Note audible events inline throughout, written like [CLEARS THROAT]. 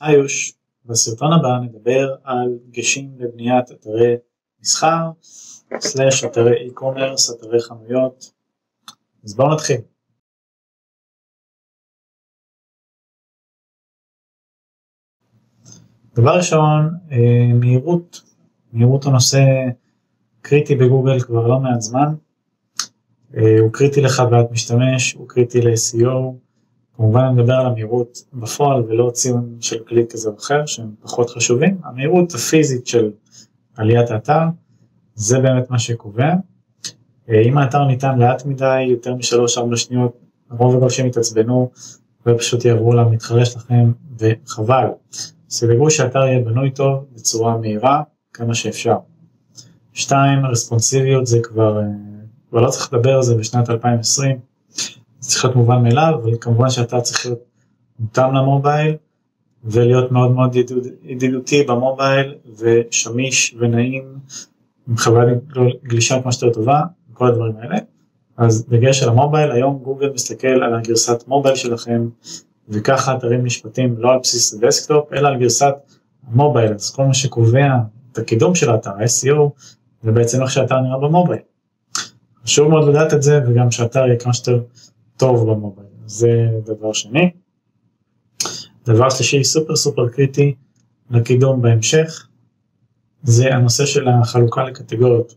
היוש, בסרטון הבא נדבר על דגשים לבניית אתרי מסחר, סלאש אתרי e-commerce, אתרי חנויות. אז בואו נתחיל. דבר ראשון, אה, מהירות, מהירות הנושא קריטי בגוגל כבר לא מעט זמן, אה, הוא קריטי לחוויית משתמש, הוא קריטי ל-SEO, כמובן אני מדבר על המהירות בפועל ולא ציון של כלי כזה או אחר שהם פחות חשובים, המהירות הפיזית של עליית האתר זה באמת מה שקובע. אה, אם האתר ניתן לאט מדי, יותר משלוש-ארבע שניות, רוב הגולשים יתעצבנו ופשוט יעברו למתחרה שלכם וחבל. אז תדאגו שהאתר יהיה בנוי טוב בצורה מהירה כמה שאפשר. שתיים, רספונסיביות זה כבר, אה, כבר לא צריך לדבר על זה בשנת 2020. זה צריך להיות מובן מאליו, אבל כמובן שאתה צריך להיות מותאם למובייל ולהיות מאוד מאוד ידידותי במובייל ושמיש ונעים עם חוויית גלישה כמו שיותר טובה, כל הדברים האלה. אז דגש על המובייל, היום גוגל מסתכל על הגרסת מובייל שלכם וככה אתרים נשפטים לא על בסיס הדסקטופ אלא על גרסת המובייל, אז כל מה שקובע את הקידום של האתר, ה-SEO, זה בעצם איך שהאתר נראה במובייל. חשוב מאוד לדעת את זה וגם שהאתר יהיה כמה שיותר טוב במובייל, זה דבר שני. דבר שלישי סופר סופר קריטי לקידום בהמשך, זה הנושא של החלוקה לקטגוריות.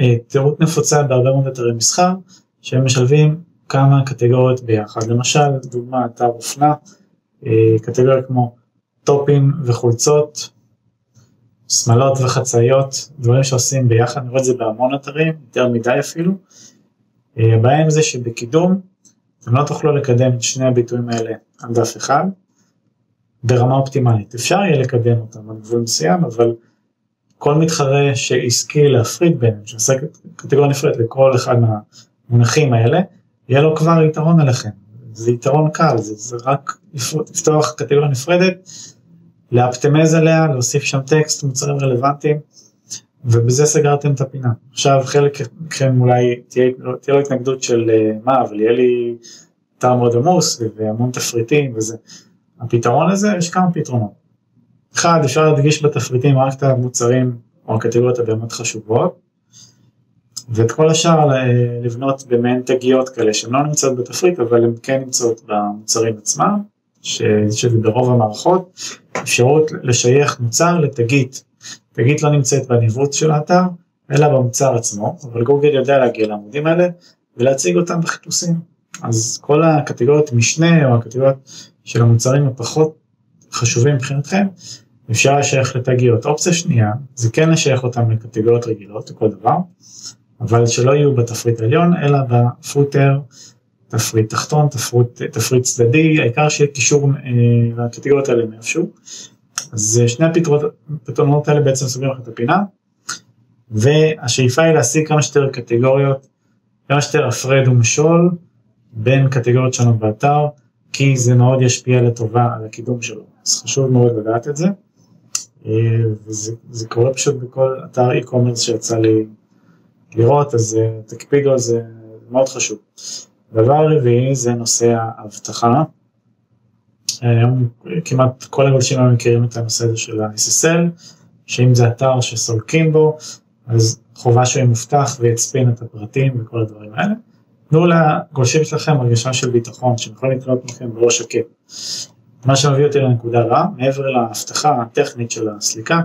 אה, תיארות נפוצה בהרבה מאוד אתרי מסחר, שהם משלבים כמה קטגוריות ביחד. למשל, דוגמה, אתר אופנה, אה, קטגוריה כמו טופים וחולצות, שמלות וחצאיות, דברים שעושים ביחד, אני רואה את זה בהמון אתרים, יותר מדי אפילו. אה, הבעיה עם זה שבקידום אתם לא תוכלו לקדם את שני הביטויים האלה על דף אחד ברמה אופטימלית. אפשר יהיה לקדם אותם על גבול מסוים, אבל כל מתחרה שהשכיל להפריד ביניהם, שעושה קטגוריה נפרדת לכל אחד מהמונחים האלה, יהיה לו כבר יתרון עליכם. זה יתרון קל, זה, זה רק לפתוח קטגוריה נפרדת, לאפטמז עליה, להוסיף שם טקסט, מוצרים רלוונטיים, ובזה סגרתם את הפינה. עכשיו חלק מכם אולי תהיה, תהיה לו התנגדות של אה, מה, אבל יהיה לי אתר מאוד עמוס והמון תפריטים וזה. הפתרון הזה, יש כמה פתרונות. אחד, אפשר להדגיש בתפריטים רק את המוצרים או הקטגוריות הבאמת חשובות, ואת כל השאר אה, לבנות במעין תגיות כאלה שהן לא נמצאות בתפריט אבל הן כן נמצאות במוצרים עצמם, שזה ברוב המערכות, אפשרות לשייך מוצר לתגית תגית לא נמצאת בניווט של האתר, אלא במוצר עצמו, אבל גוגל יודע להגיע לעמודים האלה ולהציג אותם בחיפושים. אז כל הקטגוריות משנה או הקטגוריות של המוצרים הפחות חשובים מבחינתכם, אפשר לשייך לתגיות. אופציה שנייה, זה כן לשייך אותם לקטגוריות רגילות לכל דבר, אבל שלא יהיו בתפריט העליון, אלא בפוטר, תפריט תחתון, תפריט, תפריט צדדי, העיקר שיהיה קישור אה, לקטגוריות האלה מאיפשהו. אז שני הפתרונות האלה בעצם סוגרים לך את הפינה, והשאיפה היא להשיג כמה שיותר קטגוריות, כמה שיותר הפרד ומשול בין קטגוריות שונות באתר, כי זה מאוד ישפיע לטובה על הקידום שלו, אז חשוב מאוד לדעת את זה, אה, וזה קורה פשוט בכל אתר e-commerce שיצא לי לראות, אז אה, תקפידו על זה, מאוד חשוב. דבר רביעי זה נושא האבטחה. היום כמעט כל הגולשים היום מכירים את הנושא הזה של ה-SSL, שאם זה אתר שסולקים בו, אז חובה שהוא מובטח ויצפין את הפרטים וכל הדברים האלה. תנו לגולשים שלכם הרגשה של ביטחון, שהם יכולים לקנות מכם בראש שקט. מה שמביא אותי לנקודה רע, מעבר להבטחה הטכנית של הסליקה,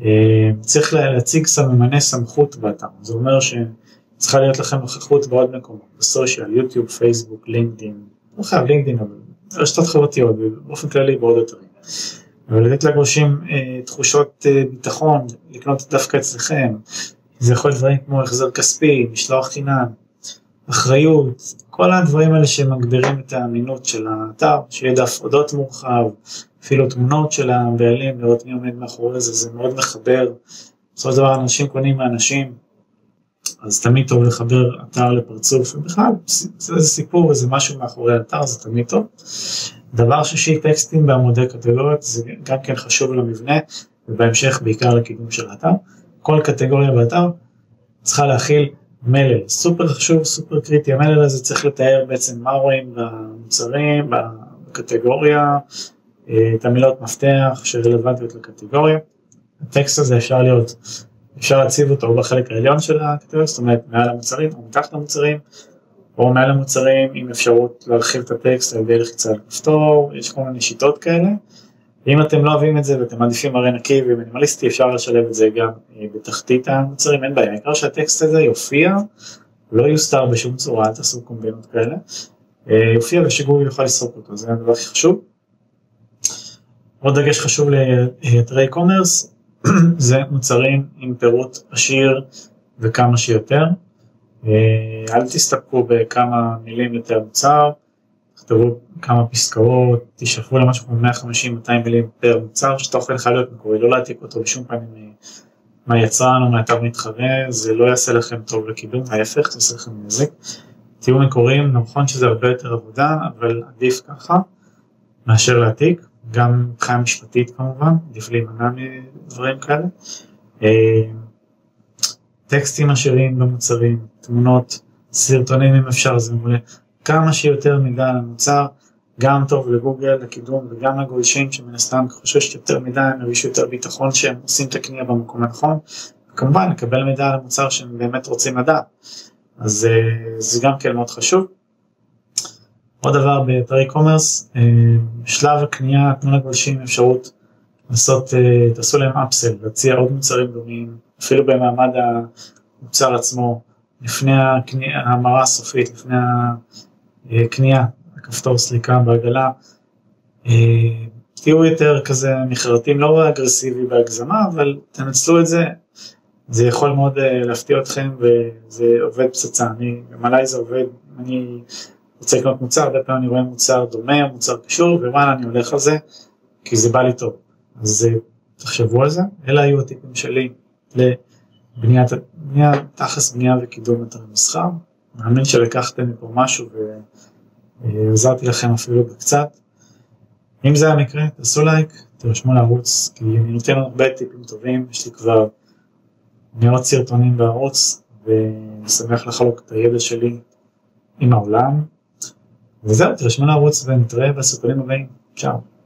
אה, צריך להציג סממני סמכות באתר, זה אומר שצריכה להיות לכם נוכחות בעוד מקומות, בסושיאל, יוטיוב, פייסבוק, לינקדאין, לא חייב לינקדאין אבל רשתות חברתיות ובאופן כללי בעוד אתרים. אבל לתת לגולשים אה, תחושות אה, ביטחון, לקנות דווקא אצלכם, זה יכול להיות דברים כמו החזר כספי, משלוח חינם, אחריות, כל הדברים האלה שמגבירים את האמינות של האתר, שיהיה דף אודות מורחב, אפילו תמונות של הבעלים, לראות מי עומד מאחורי זה, זה מאוד מחבר. בסופו של דבר אנשים קונים מאנשים, אז תמיד טוב לחבר אתר לפרצוף, ובכלל זה איזה סיפור, איזה משהו מאחורי האתר, זה תמיד טוב. דבר שישי, טקסטים בעמודי קטגוריות, זה גם כן חשוב למבנה, ובהמשך בעיקר לקידום של האתר. כל קטגוריה באתר צריכה להכיל מלל, סופר חשוב, סופר קריטי, המלל הזה צריך לתאר בעצם מה רואים במוצרים, בקטגוריה, את המילות מפתח שרלוונטיות לקטגוריה. הטקסט הזה אפשר להיות, אפשר להציב אותו בחלק העליון של הקטגוריה, זאת אומרת מעל המוצרים או מתחת למוצרים, או מעל המוצרים עם אפשרות להרחיב את הטקסט על ידי לחיצה על כפתור, יש כל מיני שיטות כאלה. אם אתם לא אוהבים את זה ואתם מעדיפים הרי נקי ומינימליסטי, אפשר לשלב את זה גם אה, בתחתית המוצרים, אין בעיה, העיקר שהטקסט הזה יופיע, לא יוסתר בשום צורה, אל תעשו קומבינות כאלה, אה, יופיע ושגוגל יוכל לסרוק אותו, זה הדבר הכי חשוב. עוד דגש חשוב לאתרי קומרס, [CLEARS THROAT] זה מוצרים עם פירוט עשיר וכמה שיותר. אה, אל תסתפקו בכמה מילים יותר מוצר, תכתבו כמה פסקאות, תשאפו למשהו כמו 150-200 מילים פר מוצר, שתוכן חייב להיות מקורי, לא להעתיק אותו בשום פנים מהיצרן או מהאתר מתחרה, זה לא יעשה לכם טוב לקידום, ההפך, זה יעשה לכם נזק. תהיו מקוריים, נכון שזה הרבה יותר עבודה, אבל עדיף ככה מאשר להעתיק, גם מבחינה משפטית כמובן, עדיף להימנע מדברים כאלה. אה, טקסטים עשירים במוצרים, תמונות, סרטונים אם אפשר, זה מעולה. כמה שיותר מידע על המוצר, גם טוב לגוגל, לקידום וגם לגולשים שמן הסתם חושש יותר מידע, הם ירגישו יותר ביטחון שהם עושים את הקנייה במקום הנכון. וכמובן לקבל מידע על המוצר שהם באמת רוצים לדעת. אז אה, זה גם כן מאוד חשוב. עוד דבר באתרי קומרס, אה, שלב הקנייה תנו לגולשים אפשרות לעשות, אה, תעשו להם אפסל, להציע עוד מוצרים דומים, אפילו במעמד המוצר עצמו, לפני ההמרה הסופית, לפני הקנייה, הכפתור סליקה בעגלה, תהיו יותר כזה מכרתים, לא אגרסיבי בהגזמה, אבל תנצלו את זה, זה יכול מאוד להפתיע אתכם וזה עובד פצצה, אני, גם עליי זה עובד, אני רוצה לקנות מוצר, הרבה פעמים אני רואה מוצר דומה, מוצר קשור, ווואלה אני הולך על זה, כי זה בא לי טוב. אז תחשבו על זה, אלה היו הטיפים שלי לבניית, בנייה, תכלס בנייה וקידום אתר מסחר. מאמין שלקחתם מפה משהו ועזרתי לכם אפילו בקצת. אם זה המקרה, תעשו לייק, תרשמו לערוץ, כי אני נותן הרבה טיפים טובים, יש לי כבר מאות סרטונים בערוץ, ואני שמח לחלוק את הידע שלי עם העולם. וזהו, תרשמו לערוץ ונתראה בסרטונים הבאים, צ'או.